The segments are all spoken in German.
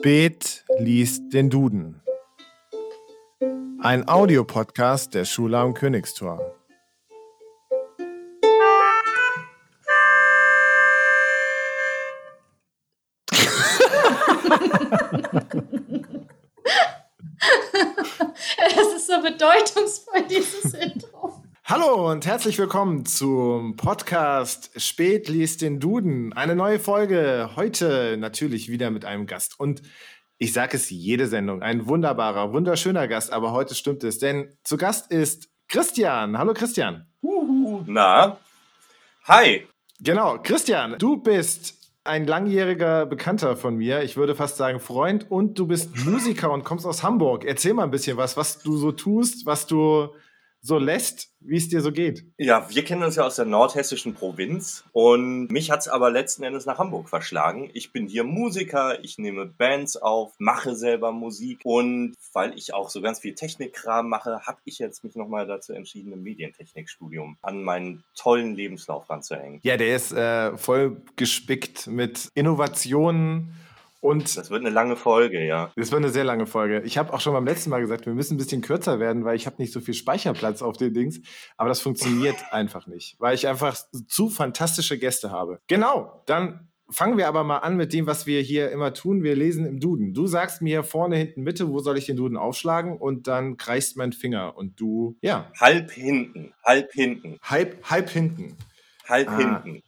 Spät liest den Duden. Ein Audiopodcast der Schule am Königstor. Und herzlich willkommen zum Podcast Spät liest den Duden. Eine neue Folge. Heute natürlich wieder mit einem Gast. Und ich sage es jede Sendung, ein wunderbarer, wunderschöner Gast, aber heute stimmt es, denn zu Gast ist Christian. Hallo Christian. Na, hi. Genau, Christian, du bist ein langjähriger Bekannter von mir, ich würde fast sagen Freund, und du bist Musiker und kommst aus Hamburg. Erzähl mal ein bisschen was, was du so tust, was du so lässt, wie es dir so geht. Ja, wir kennen uns ja aus der nordhessischen Provinz und mich hat's aber letzten Endes nach Hamburg verschlagen. Ich bin hier Musiker, ich nehme Bands auf, mache selber Musik und weil ich auch so ganz viel Technikkram mache, habe ich jetzt mich nochmal dazu entschieden, ein Medientechnikstudium an meinen tollen Lebenslauf ranzuhängen. Ja, der ist äh, voll gespickt mit Innovationen und Das wird eine lange Folge, ja. Das wird eine sehr lange Folge. Ich habe auch schon beim letzten Mal gesagt, wir müssen ein bisschen kürzer werden, weil ich habe nicht so viel Speicherplatz auf den Dings. Aber das funktioniert einfach nicht, weil ich einfach zu fantastische Gäste habe. Genau, dann fangen wir aber mal an mit dem, was wir hier immer tun. Wir lesen im Duden. Du sagst mir vorne, hinten, Mitte, wo soll ich den Duden aufschlagen? Und dann kreist mein Finger und du, ja, Halb hinten, halb hinten, halb, halb hinten. halb Ah. hinten.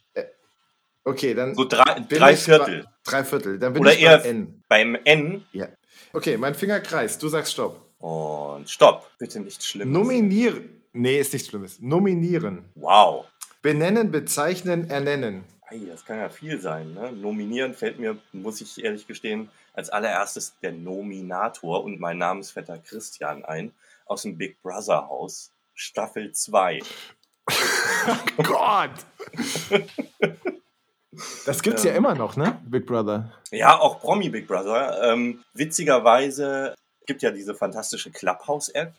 Okay, dann So drei, drei Viertel. bei- Drei Viertel. Dann bin Oder ich eher beim N. beim N Ja. Okay, mein Finger kreist. Du sagst Stopp. und Stopp. Bitte nicht schlimm. Nominieren. Nee, ist nichts Schlimmes. Nominieren. Wow. Benennen, bezeichnen, ernennen. Ei, das kann ja viel sein. Ne? Nominieren fällt mir, muss ich ehrlich gestehen, als allererstes der Nominator und mein Namensvetter Christian ein aus dem Big Brother Haus, Staffel 2. Gott! Das gibt's ja. immer noch, ne? Big Brother. Ja, auch Promi Big Brother. Ähm, witzigerweise gibt ja diese fantastische Clubhouse-App,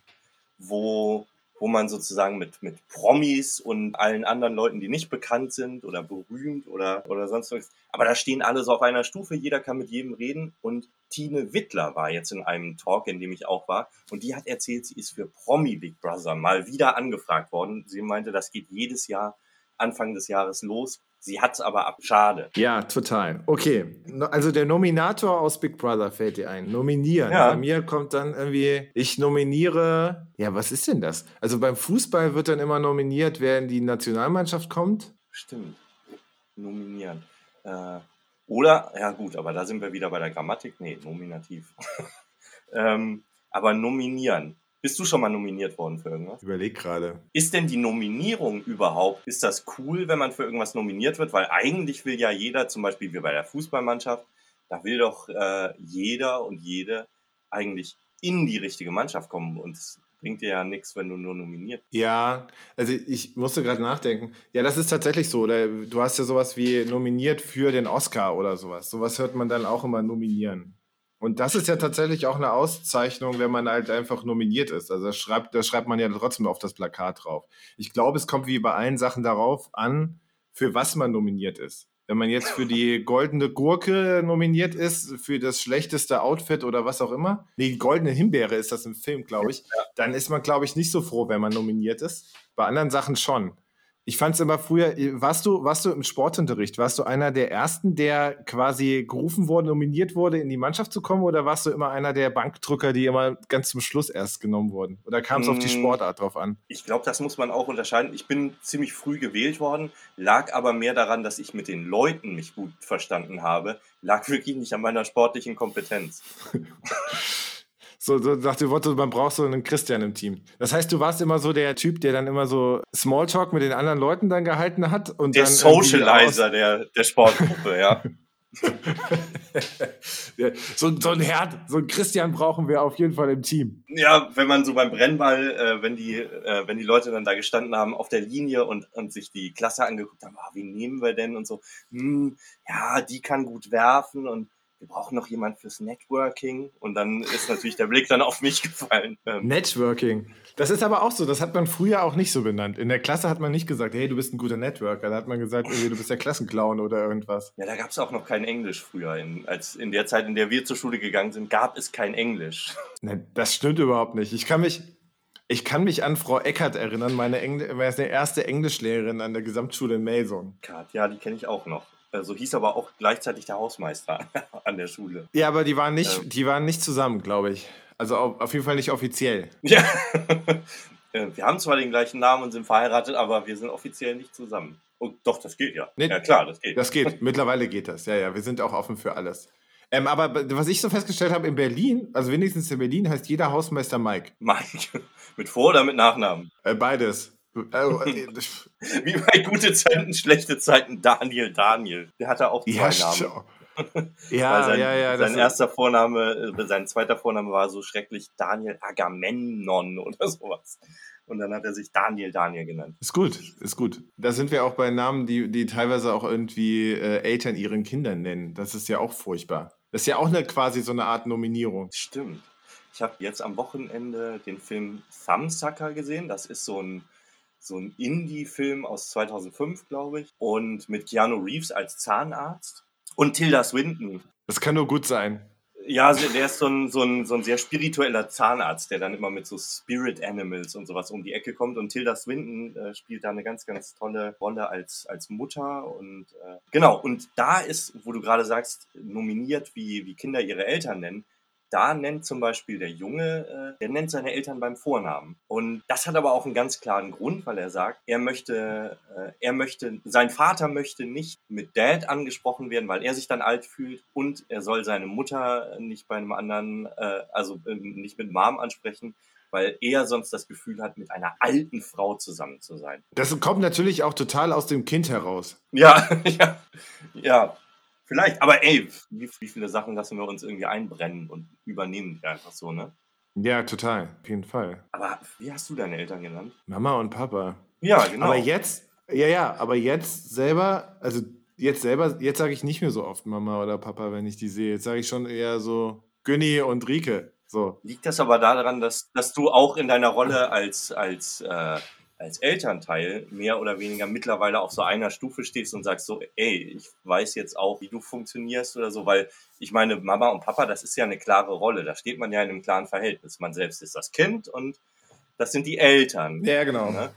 wo, wo man sozusagen mit, mit Promis und allen anderen Leuten, die nicht bekannt sind oder berühmt oder, oder sonst was, aber da stehen alle so auf einer Stufe, jeder kann mit jedem reden und Tine Wittler war jetzt in einem Talk, in dem ich auch war und die hat erzählt, sie ist für Promi Big Brother mal wieder angefragt worden. Sie meinte, das geht jedes Jahr Anfang des Jahres los. Sie hat es aber ab. Schade. Ja, total. Okay. Also der Nominator aus Big Brother fällt dir ein. Nominieren. Ja. Bei mir kommt dann irgendwie, ich nominiere. Ja, was ist denn das? Also beim Fußball wird dann immer nominiert, wer in die Nationalmannschaft kommt. Stimmt. Nominieren. Äh, oder, ja gut, aber da sind wir wieder bei der Grammatik. Nee, nominativ. ähm, aber nominieren. Bist du schon mal nominiert worden für irgendwas? Überleg gerade. Ist denn die Nominierung überhaupt, ist das cool, wenn man für irgendwas nominiert wird? Weil eigentlich will ja jeder, zum Beispiel wie bei der Fußballmannschaft, da will doch äh, jeder und jede eigentlich in die richtige Mannschaft kommen. Und es bringt dir ja nichts, wenn du nur nominiert bist. Ja, also ich musste gerade nachdenken. Ja, das ist tatsächlich so. Oder Du hast ja sowas wie nominiert für den Oscar oder sowas. Sowas hört man dann auch immer nominieren. Und das ist ja tatsächlich auch eine Auszeichnung, wenn man halt einfach nominiert ist. Also das schreibt, das schreibt man ja trotzdem auf das Plakat drauf. Ich glaube, es kommt wie bei allen Sachen darauf an, für was man nominiert ist. Wenn man jetzt für die goldene Gurke nominiert ist, für das schlechteste Outfit oder was auch immer, nee, die goldene Himbeere ist das im Film, glaube ich, dann ist man, glaube ich, nicht so froh, wenn man nominiert ist. Bei anderen Sachen schon. Ich fand es immer früher, warst du, warst du im Sportunterricht, warst du einer der ersten, der quasi gerufen wurde, nominiert wurde, in die Mannschaft zu kommen, oder warst du immer einer der Bankdrücker, die immer ganz zum Schluss erst genommen wurden? Oder kam es auf die Mm. Sportart drauf an? Ich glaube, das muss man auch unterscheiden. Ich bin ziemlich früh gewählt worden, lag aber mehr daran, dass ich mit den Leuten mich gut verstanden habe, lag wirklich nicht an meiner sportlichen Kompetenz. So, so nach dem Motto, man braucht so einen Christian im Team. Das heißt, du warst immer so der Typ, der dann immer so Smalltalk mit den anderen Leuten dann gehalten hat und Der dann Socializer der, der Sportgruppe, ja. So, so ein Herd, so ein Christian brauchen wir auf jeden Fall im Team. Ja, wenn man so beim Brennball, äh, wenn die, äh, wenn die Leute dann da gestanden haben auf der Linie und, und sich die Klasse angeguckt haben, ah, wie nehmen wir denn und so, hm, ja, die kann gut werfen und wir brauchen noch jemand fürs Networking. Und dann ist natürlich der Blick dann auf mich gefallen. Ähm, Networking. Das ist aber auch so, das hat man früher auch nicht so benannt. In der Klasse hat man nicht gesagt, hey, du bist ein guter Networker. Da hat man gesagt, irgendwie, du bist der Klassenclown oder irgendwas. ja, da gab es auch noch kein Englisch früher. In, als in der Zeit, in der wir zur Schule gegangen sind, gab es kein Englisch. Ne, das stimmt überhaupt nicht. Ich kann mich, ich kann mich an Frau Eckert erinnern, meine, Engl meine erste Englischlehrerin an der Gesamtschule in Melsung. Kat, ja, die kenne ich auch noch. Äh, So hieß aber auch gleichzeitig der Hausmeister an der Schule. Ja, aber die waren nicht, Ähm. die waren nicht zusammen, glaube ich. Also auf, jeden Fall nicht offiziell. Ja. Äh, wir haben zwar den gleichen Namen und sind verheiratet, aber wir sind offiziell nicht zusammen. Und doch, das geht ja. Nee, ja, klar, das geht. Das geht. Mittlerweile geht das. Ja, ja, wir sind auch offen für alles. Ähm, aber was ich so festgestellt habe, in Berlin, also wenigstens in Berlin, heißt jeder Hausmeister Mike. Mike. Mit Vor- oder mit Nachnamen? Äh, beides. Äh, Wie bei gute Zeiten, schlechte Zeiten, Daniel, Daniel. Der hatte auch zwei ja, Namen. ja, sein, ja, ja. sein erster Vorname, äh, sein zweiter Vorname war so schrecklich Daniel Agamemnon oder sowas. Und dann hat er sich Daniel Daniel genannt. Ist gut, ist gut. Da sind wir auch bei Namen, die, die teilweise auch irgendwie äh, Eltern ihren Kindern nennen. Das ist ja auch furchtbar. Das ist ja auch eine, quasi so eine Art Nominierung. Stimmt. Ich habe jetzt am Wochenende den Film Thumbsucker gesehen. Das ist so ein, so ein Indie-Film aus 2005, glaube ich. Und mit Keanu Reeves als Zahnarzt. Und Tilda Swinton. Das kann nur gut sein. Ja, der ist so ein, so, ein, so ein sehr spiritueller Zahnarzt, der dann immer mit so Spirit Animals und sowas um die Ecke kommt. Und Tilda Swinton äh, spielt da eine ganz, ganz tolle Rolle als, als Mutter. Und äh, genau, und da ist, wo du gerade sagst, nominiert, wie, wie Kinder ihre Eltern nennen. Da nennt zum Beispiel der Junge, äh, der nennt seine Eltern beim Vornamen. Und das hat aber auch einen ganz klaren Grund, weil er sagt, er möchte, äh, er möchte, sein Vater möchte nicht mit Dad angesprochen werden, weil er sich dann alt fühlt und er soll seine Mutter nicht bei einem anderen, äh, also nicht mit Mom ansprechen, weil er sonst das Gefühl hat, mit einer alten Frau zusammen zu sein. Das kommt natürlich auch total aus dem Kind heraus. Ja, ja, ja. Vielleicht, aber ey, wie, wie viele Sachen lassen wir uns irgendwie einbrennen und übernehmen die einfach so, ne? Ja, total. Auf jeden Fall. Aber wie hast du deine Eltern genannt? Mama und Papa. Ja, genau. Aber jetzt, ja, ja, aber jetzt selber, also jetzt selber, jetzt sage ich nicht mehr so oft Mama oder Papa, wenn ich die sehe. Jetzt sage ich schon eher so Günni und Rike. So. Liegt das aber daran, dass, dass du auch in deiner Rolle als, als, äh, als Elternteil mehr oder weniger mittlerweile auf so einer Stufe stehst und sagst so, ey, ich weiß jetzt auch, wie du funktionierst oder so, weil ich meine, Mama und Papa, das ist ja eine klare Rolle. Da steht man ja in einem klaren Verhältnis. Man selbst ist das Kind und das sind die Eltern. Ja, genau. Ne?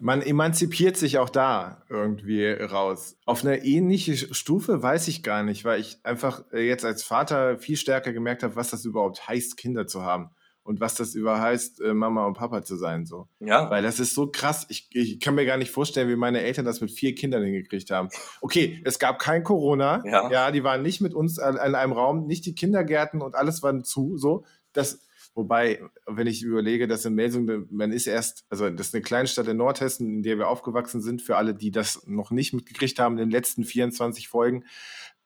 Man emanzipiert sich auch da irgendwie raus. Auf eine ähnliche Stufe weiß ich gar nicht, weil ich einfach jetzt als Vater viel stärker gemerkt habe, was das überhaupt heißt, Kinder zu haben. Und was das über heißt, äh, Mama und Papa zu sein. So. Ja. Weil das ist so krass. Ich, ich kann mir gar nicht vorstellen, wie meine Eltern das mit vier Kindern hingekriegt haben. Okay, es gab kein Corona. Ja. die waren nicht mit uns an, an einem Raum, nicht die Kindergärten und alles war zu. So, das, wobei, wenn ich überlege, dass in Melsung, man ist erst, also das ist eine Kleinstadt in Nordhessen, in der wir aufgewachsen sind, für alle, die das noch nicht mitgekriegt haben, in den letzten 24 Folgen.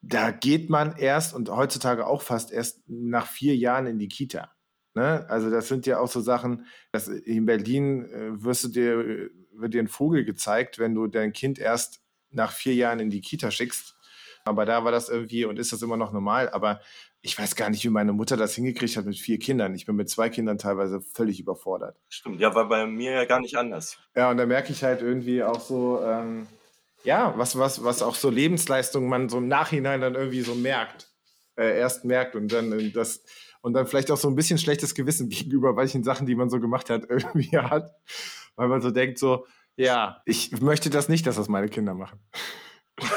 Da geht man erst und heutzutage auch fast erst nach vier Jahren in die Kita. Ne? Also das sind ja auch so Sachen, dass in Berlin äh, wirst du dir, wird dir ein Vogel gezeigt, wenn du dein Kind erst nach vier Jahren in die Kita schickst. Aber da war das irgendwie und ist das immer noch normal. Aber ich weiß gar nicht, wie meine Mutter das hingekriegt hat mit vier Kindern. Ich bin mit zwei Kindern teilweise völlig überfordert. Stimmt. Ja, war bei mir ja gar nicht anders. Ja, und da merke ich halt irgendwie auch so, ähm, ja, was, was, was auch so Lebensleistungen man so im Nachhinein dann irgendwie so merkt. Äh, erst merkt und dann äh, das und dann vielleicht auch so ein bisschen schlechtes Gewissen gegenüber manchen Sachen, die man so gemacht hat, irgendwie hat. Weil man so denkt, so, ja, ich möchte das nicht, dass das meine Kinder machen.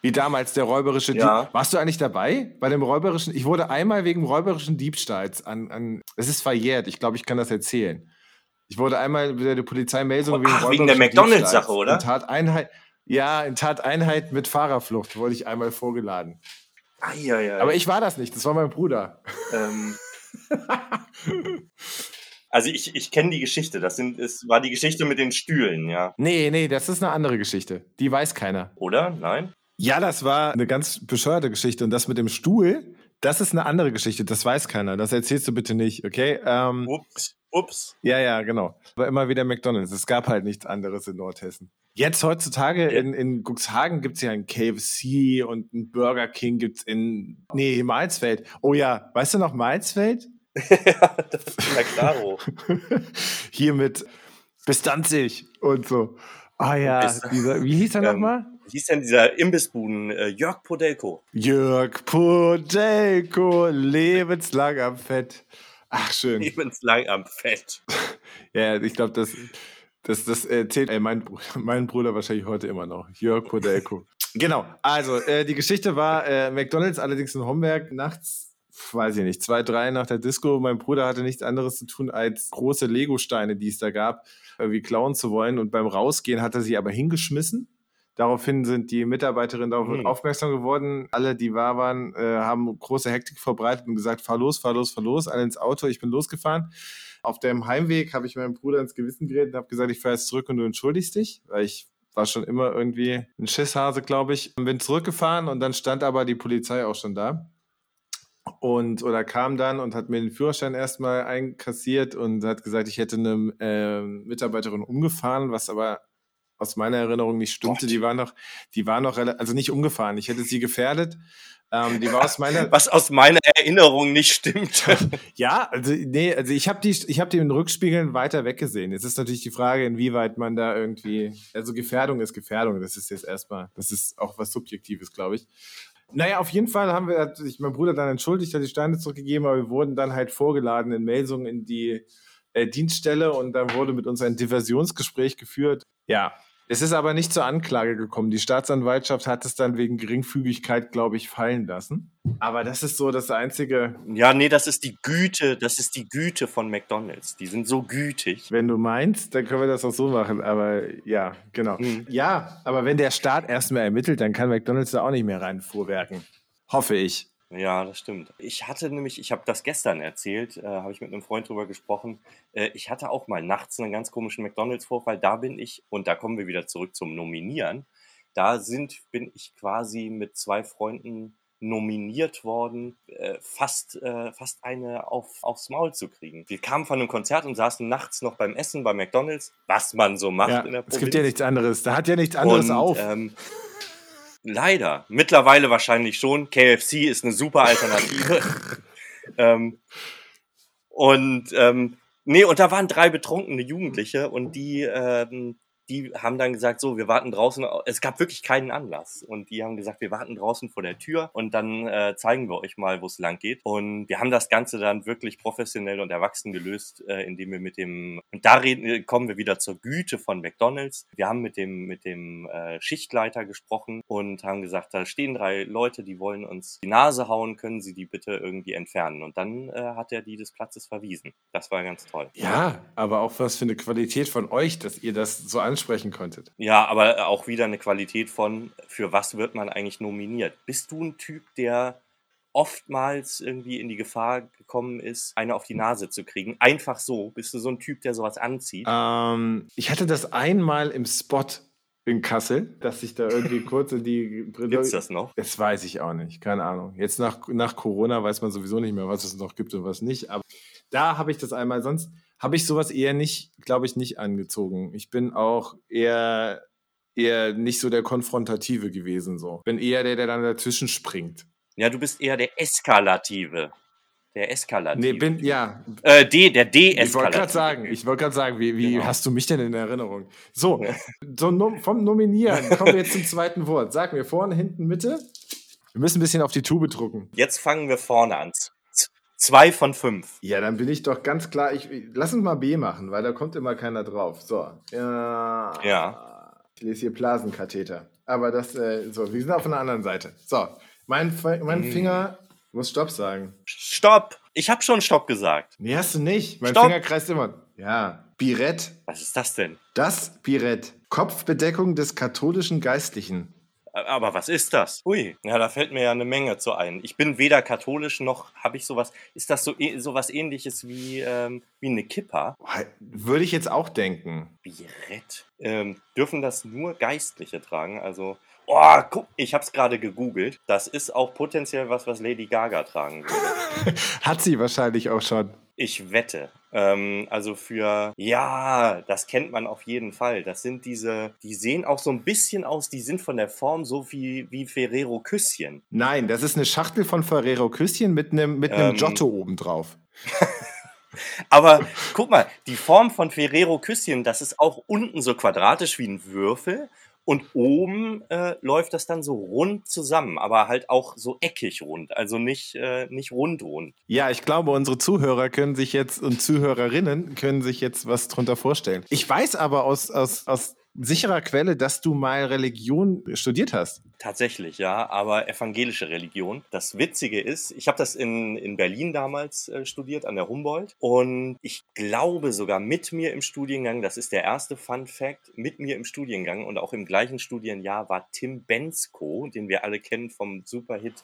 Wie damals der räuberische Ja. Dieb. Warst du eigentlich dabei bei dem räuberischen? Ich wurde einmal wegen räuberischen Diebstahls an, an es ist verjährt, ich glaube, ich kann das erzählen. Ich wurde einmal der Polizei Meldung wegen Ach, wegen der McDonalds-Sache, oder? In Tateinheit, ja, in Tateinheit mit Fahrerflucht wurde ich einmal vorgeladen. Ah, ja, ja. Aber ich war das nicht, das war mein Bruder. Ähm, also ich, ich kenne die Geschichte. Das sind, es war die Geschichte mit den Stühlen, ja. Nee, nee, das ist eine andere Geschichte. Die weiß keiner. Oder? Nein? Ja, das war eine ganz bescheuerte Geschichte. Und das mit dem Stuhl, das ist eine andere Geschichte. Das weiß keiner. Das erzählst du bitte nicht, okay? Ähm, Ups. Ups. ja, ja, genau. War immer wieder McDonalds. Es gab halt nichts anderes in Nordhessen. Jetzt heutzutage in, in Cuxhagen gibt es ja ein KFC und ein Burger King gibt es in, nee, Malzfeld. Oh ja, weißt du noch Malzfeld? ja, das ist na klaro. Hier mit bis Danzig und so. Ah ja, Bis- dieser, wie hieß er Ähm, nochmal? Wie hieß denn dieser Imbissbuden? Äh, Jörg Podelko. Jörg Podelko, lebenslang am Fett. Ach, schön. Lebenslang am Fett. Ja, ich glaube, das, das, das erzählt ey, mein, Bruder, mein Bruder wahrscheinlich heute immer noch. Jörg Podelko. genau, also äh, die Geschichte war äh, McDonalds, allerdings in Homberg, nachts, weiß ich nicht, zwei, drei nach der Disco. Mein Bruder hatte nichts anderes zu tun, als große Lego-Steine, die es da gab, irgendwie klauen zu wollen. Und beim Rausgehen hat er sie aber hingeschmissen. Daraufhin sind die Mitarbeiterinnen darauf Hm. aufmerksam geworden. Alle, die wahr waren, äh, haben große Hektik verbreitet und gesagt, fahr los, fahr los, fahr los, alle ins Auto. Ich bin losgefahren. Auf dem Heimweg habe ich meinem Bruder ins Gewissen geredet und habe gesagt, ich fahre jetzt zurück und du entschuldigst dich, weil ich war schon immer irgendwie ein Schisshase, glaube ich. Bin zurückgefahren und dann stand aber die Polizei auch schon da. Und oder kam dann und hat mir den Führerschein erstmal einkassiert und hat gesagt, ich hätte eine äh, Mitarbeiterin umgefahren, was aber aus meiner Erinnerung nicht stimmte. Gott. Die war noch, die war noch, also nicht umgefahren. Ich hätte sie gefährdet. Ähm, die war aus meiner, Was aus meiner Erinnerung nicht stimmt. ja, also nee, also ich habe die, ich habe die in Rückspiegeln weiter weggesehen. Jetzt ist natürlich die Frage, inwieweit man da irgendwie, also Gefährdung ist Gefährdung. Das ist jetzt erstmal, das ist auch was Subjektives, glaube ich. Naja, auf jeden Fall haben wir, hat sich mein Bruder dann entschuldigt, hat die Steine zurückgegeben, aber wir wurden dann halt vorgeladen in Melsungen in die äh, Dienststelle und dann wurde mit uns ein Diversionsgespräch geführt. Ja, es ist aber nicht zur Anklage gekommen. Die Staatsanwaltschaft hat es dann wegen Geringfügigkeit, glaube ich, fallen lassen. Aber das ist so das einzige, ja, nee, das ist die Güte, das ist die Güte von McDonalds. Die sind so gütig. Wenn du meinst, dann können wir das auch so machen. Aber ja, genau. Mhm. Ja, aber wenn der Staat erstmal ermittelt, dann kann McDonalds da auch nicht mehr reinfuhrwerken. Hoffe ich. Ja, das stimmt. Ich hatte nämlich, ich habe das gestern erzählt, äh, habe ich mit einem Freund drüber gesprochen. Äh, ich hatte auch mal nachts einen ganz komischen McDonalds-Vorfall. Da bin ich, und da kommen wir wieder zurück zum Nominieren. Da sind, bin ich quasi mit zwei Freunden nominiert worden, äh, fast, äh, fast eine auf, aufs Maul zu kriegen. Wir kamen von einem Konzert und saßen nachts noch beim Essen bei McDonalds, was man so macht Ja, in der es gibt ja Provinz. nichts anderes. Da hat ja nichts anderes Und, auf. Ähm, leider. Mittlerweile wahrscheinlich schon. KFC ist eine super Alternative. ähm, und ähm, nee, und da waren drei betrunkene Jugendliche und die, ähm, die haben dann gesagt, so, wir warten draußen. Es gab wirklich keinen Anlass. Und die haben gesagt, wir warten draußen vor der Tür und dann äh, zeigen wir euch mal, wo es lang geht. Und wir haben das Ganze dann wirklich professionell und erwachsen gelöst, äh, indem wir mit dem, und da reden, äh, kommen wir wieder zur Güte von McDonalds. Wir haben mit dem, mit dem äh, Schichtleiter gesprochen und haben gesagt, da stehen drei Leute, die wollen uns die Nase hauen, können sie die bitte irgendwie entfernen. Und dann äh, hat er die des Platzes verwiesen. Das war ganz toll. ja, aber auch was für eine Qualität von euch, dass ihr das so ansprechen konntet. Ja, aber auch wieder eine Qualität von, für was wird man eigentlich nominiert? Bist du ein Typ, der oftmals irgendwie in die Gefahr gekommen ist, eine auf die Nase zu kriegen? Einfach so. Bist du so ein Typ, der sowas anzieht? Ähm, ich hatte das einmal im Spot in Kassel, dass ich da irgendwie kurz in die Brille. Gibt's das noch? Das weiß ich auch nicht, keine Ahnung. Jetzt nach, nach Corona weiß man sowieso nicht mehr, was es noch gibt und was nicht. Aber da habe ich das einmal. Sonst habe ich sowas eher nicht, glaube ich, nicht angezogen. Ich bin auch eher, eher nicht so der Konfrontative gewesen. So. Bin eher der, der dann dazwischen springt. Ja, du bist eher der Eskalative. Der Eskalative. Nee, bin, ja. Äh, D, der D-Eskalative. Ich wollte gerade sagen, ich wollte gerade sagen, wie, wie Genau. hast du mich denn in Erinnerung? So, so nom vom Nominieren kommen wir jetzt zum zweiten Wort. Sag mir vorne, hinten, Mitte. Wir müssen ein bisschen auf die Tube drucken. Jetzt fangen wir vorne an. Zwei von fünf. Ja, dann bin ich doch ganz klar. Ich, lass uns mal B machen, weil da kommt immer keiner drauf. So. Ja. Ja. Ich lese hier Blasenkatheter. Aber das, äh, so, wir sind auf einer anderen Seite. So, mein, mein Mhm. Finger muss Stopp sagen. Stopp! Ich habe schon Stopp gesagt. Nee, hast du nicht. Mein Stopp. Finger kreist immer. Ja. Birett. Was ist das denn? Das Birett. Kopfbedeckung des katholischen Geistlichen. Aber was ist das? Ui, ja, da fällt mir ja eine Menge zu ein. Ich bin weder katholisch noch habe ich sowas. Ist das so eh- sowas ähnliches wie, ähm, wie eine Kippa? Würde ich jetzt auch denken. Birett. Ähm, dürfen das nur Geistliche tragen? Also, oh, guck, ich habe es gerade gegoogelt. Das ist auch potenziell was, was Lady Gaga tragen würde. Hat sie wahrscheinlich auch schon. Ich wette, Ähm, also für, ja, das kennt man auf jeden Fall. Das sind diese, die sehen auch so ein bisschen aus, die sind von der Form so wie, wie Ferrero Küsschen. Nein, das ist eine Schachtel von Ferrero Küsschen mit einem mit einem Ähm. Giotto oben drauf. Aber guck mal, die Form von Ferrero Küsschen, das ist auch unten so quadratisch wie ein Würfel und oben äh, läuft das dann so rund zusammen, aber halt auch so eckig rund, also nicht, äh, nicht rund rund. Ja, ich glaube, unsere Zuhörer können sich jetzt und Zuhörerinnen können sich jetzt was drunter vorstellen. Ich weiß aber aus, aus, aus sicherer Quelle, dass du mal Religion studiert hast. Tatsächlich, ja, aber evangelische Religion. Das Witzige ist, ich habe das in, in Berlin damals äh, studiert, an der Humboldt. Und ich glaube sogar mit mir im Studiengang, das ist der erste Fun Fact, mit mir im Studiengang und auch im gleichen Studienjahr war Tim Bensko, den wir alle kennen vom Superhit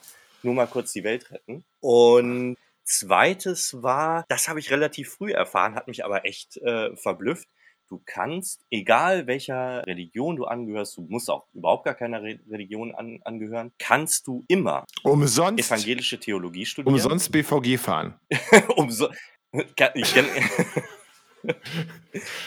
Nur mal kurz die Welt retten. Und zweites war, das habe ich relativ früh erfahren, hat mich aber echt äh, verblüfft. Du kannst, egal welcher Religion du angehörst, du musst auch überhaupt gar keiner Re Religion an, angehören, kannst du immer Umsonst, evangelische Theologie studieren. umsonst BVG fahren. Umso Kann- ich kenn,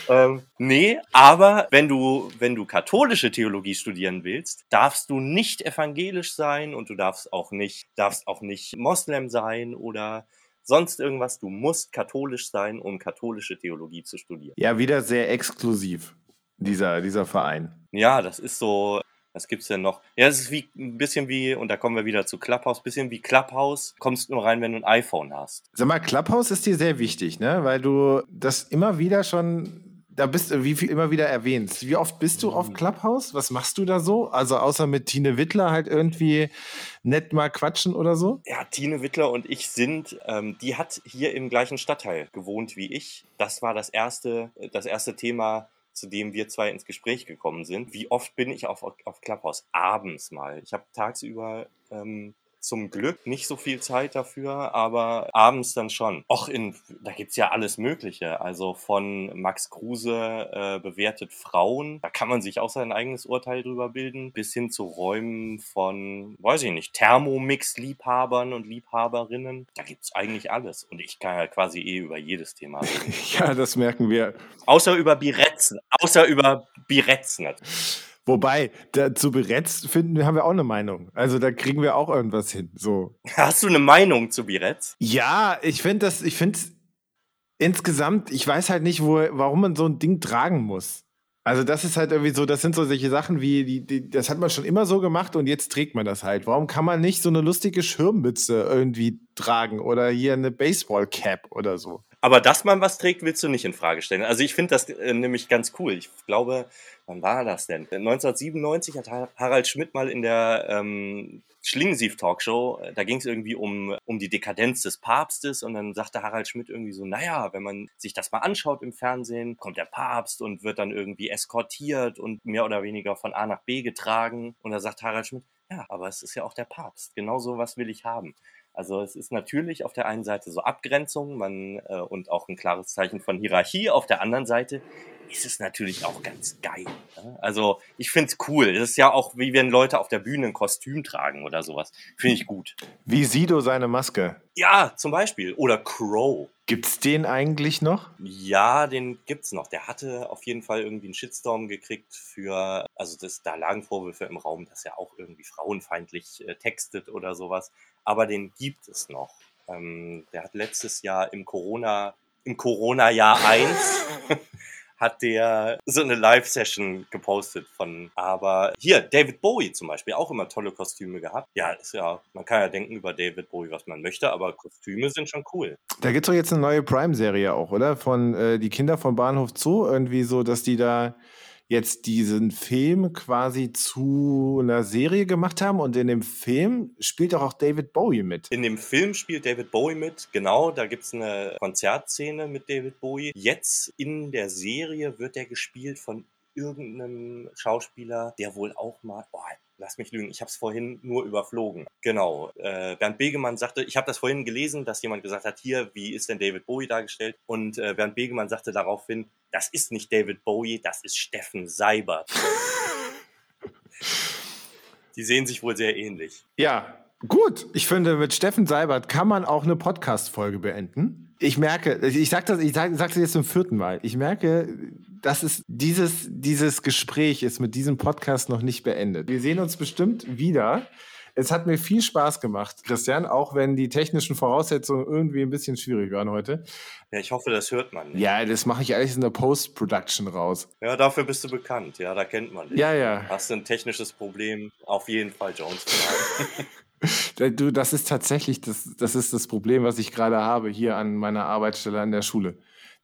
ähm, nee, aber wenn du, wenn du katholische Theologie studieren willst, darfst du nicht evangelisch sein und du darfst auch nicht, darfst auch nicht Moslem sein oder sonst irgendwas. Du musst katholisch sein, um katholische Theologie zu studieren. Ja, wieder sehr exklusiv, dieser, dieser Verein. Ja, das ist so. Was gibt's denn noch? Ja, es ist wie ein bisschen wie, und da kommen wir wieder zu Clubhouse, bisschen wie Clubhouse, kommst nur rein, wenn du ein iPhone hast. Sag mal, Clubhouse ist dir sehr wichtig, ne? Weil du das immer wieder schon, da bist du, wie viel immer wieder erwähnst. Wie oft bist du auf Clubhouse? Was machst du da so? Also außer mit Tine Wittler halt irgendwie nett mal quatschen oder so? Ja, Tine Wittler und ich sind, ähm, die hat hier im gleichen Stadtteil gewohnt wie ich. Das war das erste, das erste Thema, zu dem wir zwei ins Gespräch gekommen sind. Wie oft bin ich auf, auf Clubhouse? Abends mal. Ich habe tagsüber ähm, zum Glück nicht so viel Zeit dafür, aber abends dann schon. Och, in, da gibt's ja alles Mögliche. Also von Max Kruse äh, bewertet Frauen, da kann man sich auch sein eigenes Urteil drüber bilden, bis hin zu Räumen von, weiß ich nicht, Thermomix-Liebhabern und Liebhaberinnen. Da gibt's eigentlich alles. Und ich kann ja quasi eh über jedes Thema reden. Ja, das merken wir. Außer über Biretzen. Außer über Biretzen. Wobei, da, zu Beretz finden, haben wir auch eine Meinung. Also da kriegen wir auch irgendwas hin. So. Hast du eine Meinung zu Biretz? Ja, ich finde das, ich finde insgesamt, ich weiß halt nicht, wo, warum man so ein Ding tragen muss. Also das ist halt irgendwie so, das sind so solche Sachen wie, die, die, das hat man schon immer so gemacht und jetzt trägt man das halt. Warum kann man nicht so eine lustige Schirmmütze irgendwie tragen oder hier eine Baseball-Cap oder so? Aber dass man was trägt, willst du nicht in Frage stellen. Also ich finde das äh, nämlich ganz cool. Ich glaube, wann war das denn? 1997 hat Har- Harald Schmidt mal in der ähm, Schlingensief-Talkshow, äh, da ging es irgendwie um, um die Dekadenz des Papstes und dann sagte Harald Schmidt irgendwie so, naja, wenn man sich das mal anschaut im Fernsehen, kommt der Papst und wird dann irgendwie eskortiert und mehr oder weniger von A nach B getragen. Und da sagt Harald Schmidt, ja, aber es ist ja auch der Papst. Genau so was will ich haben. Also es ist natürlich auf der einen Seite so Abgrenzung man, äh, und auch ein klares Zeichen von Hierarchie. Auf der anderen Seite ist es natürlich auch ganz geil. Ne? Also ich find's cool. Es ist ja auch, wie wenn Leute auf der Bühne ein Kostüm tragen oder sowas. Finde ich gut. Wie Sido seine Maske. Ja, zum Beispiel. Oder Crow. Gibt's den eigentlich noch? Ja, den gibt's noch. Der hatte auf jeden Fall irgendwie einen Shitstorm gekriegt für, also das, da lagen Vorwürfe im Raum, dass er auch irgendwie frauenfeindlich äh, textet oder sowas. Aber den gibt es noch. Ähm, der hat letztes Jahr im Corona, im Corona-Jahr 1 hat der so eine Live-Session gepostet von, aber hier, David Bowie zum Beispiel, auch immer tolle Kostüme gehabt. Ja, ist ja, man kann ja denken über David Bowie, was man möchte, aber Kostüme sind schon cool. Da gibt's doch jetzt eine neue Prime-Serie auch, oder? Von äh, die Kinder von Bahnhof Zoo, irgendwie so, dass die da jetzt diesen Film quasi zu einer Serie gemacht haben und in dem Film spielt auch David Bowie mit. In dem Film spielt David Bowie mit, genau, da gibt's eine Konzertszene mit David Bowie. Jetzt in der Serie wird er gespielt von irgendeinem Schauspieler, der wohl auch mal, oh, lass mich lügen, ich habe es vorhin nur überflogen. Genau, äh, Bernd Begemann sagte, ich habe das vorhin gelesen, dass jemand gesagt hat, hier, wie ist denn David Bowie dargestellt? Und äh, Bernd Begemann sagte daraufhin, das ist nicht David Bowie, das ist Steffen Seibert. Die sehen sich wohl sehr ähnlich. Ja, gut. Ich finde, mit Steffen Seibert kann man auch eine Podcast-Folge beenden. Ich merke, ich sag das, ich sag, sag's jetzt zum vierten Mal. Ich merke, dass es dieses, dieses Gespräch ist mit diesem Podcast noch nicht beendet. Wir sehen uns bestimmt wieder. Es hat mir viel Spaß gemacht, Christian, auch wenn die technischen Voraussetzungen irgendwie ein bisschen schwierig waren heute. Ja, ich hoffe, das hört man nicht. Ja, das mache ich alles in der Post-Production raus. Ja, dafür bist du bekannt. Ja, da kennt man dich. Ja, ja. Hast du ein technisches Problem? Auf jeden Fall Jones. Du, das ist tatsächlich das, das ist das Problem, was ich gerade habe hier an meiner Arbeitsstelle an der Schule.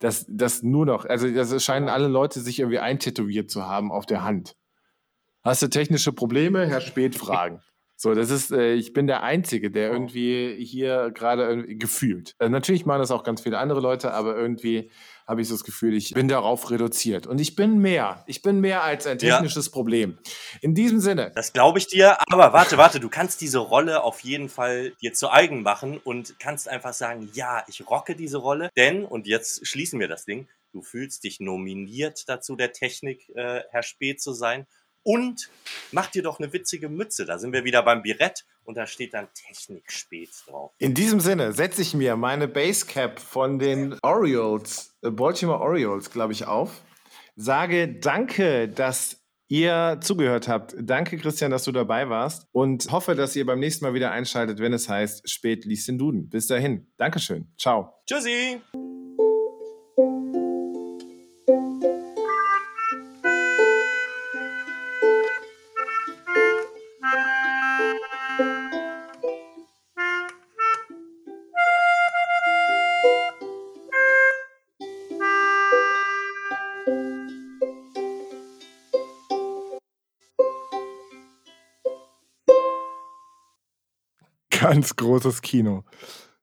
Dass das nur noch, also das scheinen alle Leute sich irgendwie eintätowiert zu haben auf der Hand. Hast du technische Probleme? Herr Spät fragen. So, das ist, äh, ich bin der Einzige, der Oh. irgendwie hier gerade gefühlt. Äh, natürlich machen das auch ganz viele andere Leute, aber irgendwie habe ich so das Gefühl, ich bin darauf reduziert. Und ich bin mehr. Ich bin mehr als ein Ja. technisches Problem. In diesem Sinne, Das glaube ich dir, aber warte, warte, du kannst diese Rolle auf jeden Fall dir zu eigen machen und kannst einfach sagen, ja, ich rocke diese Rolle, denn, und jetzt schließen wir das Ding, du fühlst dich nominiert dazu, der Technik äh, Herr Spät zu sein und mach dir doch eine witzige Mütze, da sind wir wieder beim Birett und da steht dann Technik Spät drauf. In diesem Sinne setze ich mir meine Basecap von den Orioles, äh, Baltimore Orioles, glaube ich, auf. Sage danke, dass ihr zugehört habt. Danke, Christian, dass du dabei warst. Und hoffe, dass ihr beim nächsten Mal wieder einschaltet, wenn es heißt, spät liest den Duden. Bis dahin. Dankeschön. Ciao. Tschüssi! Ganz großes Kino.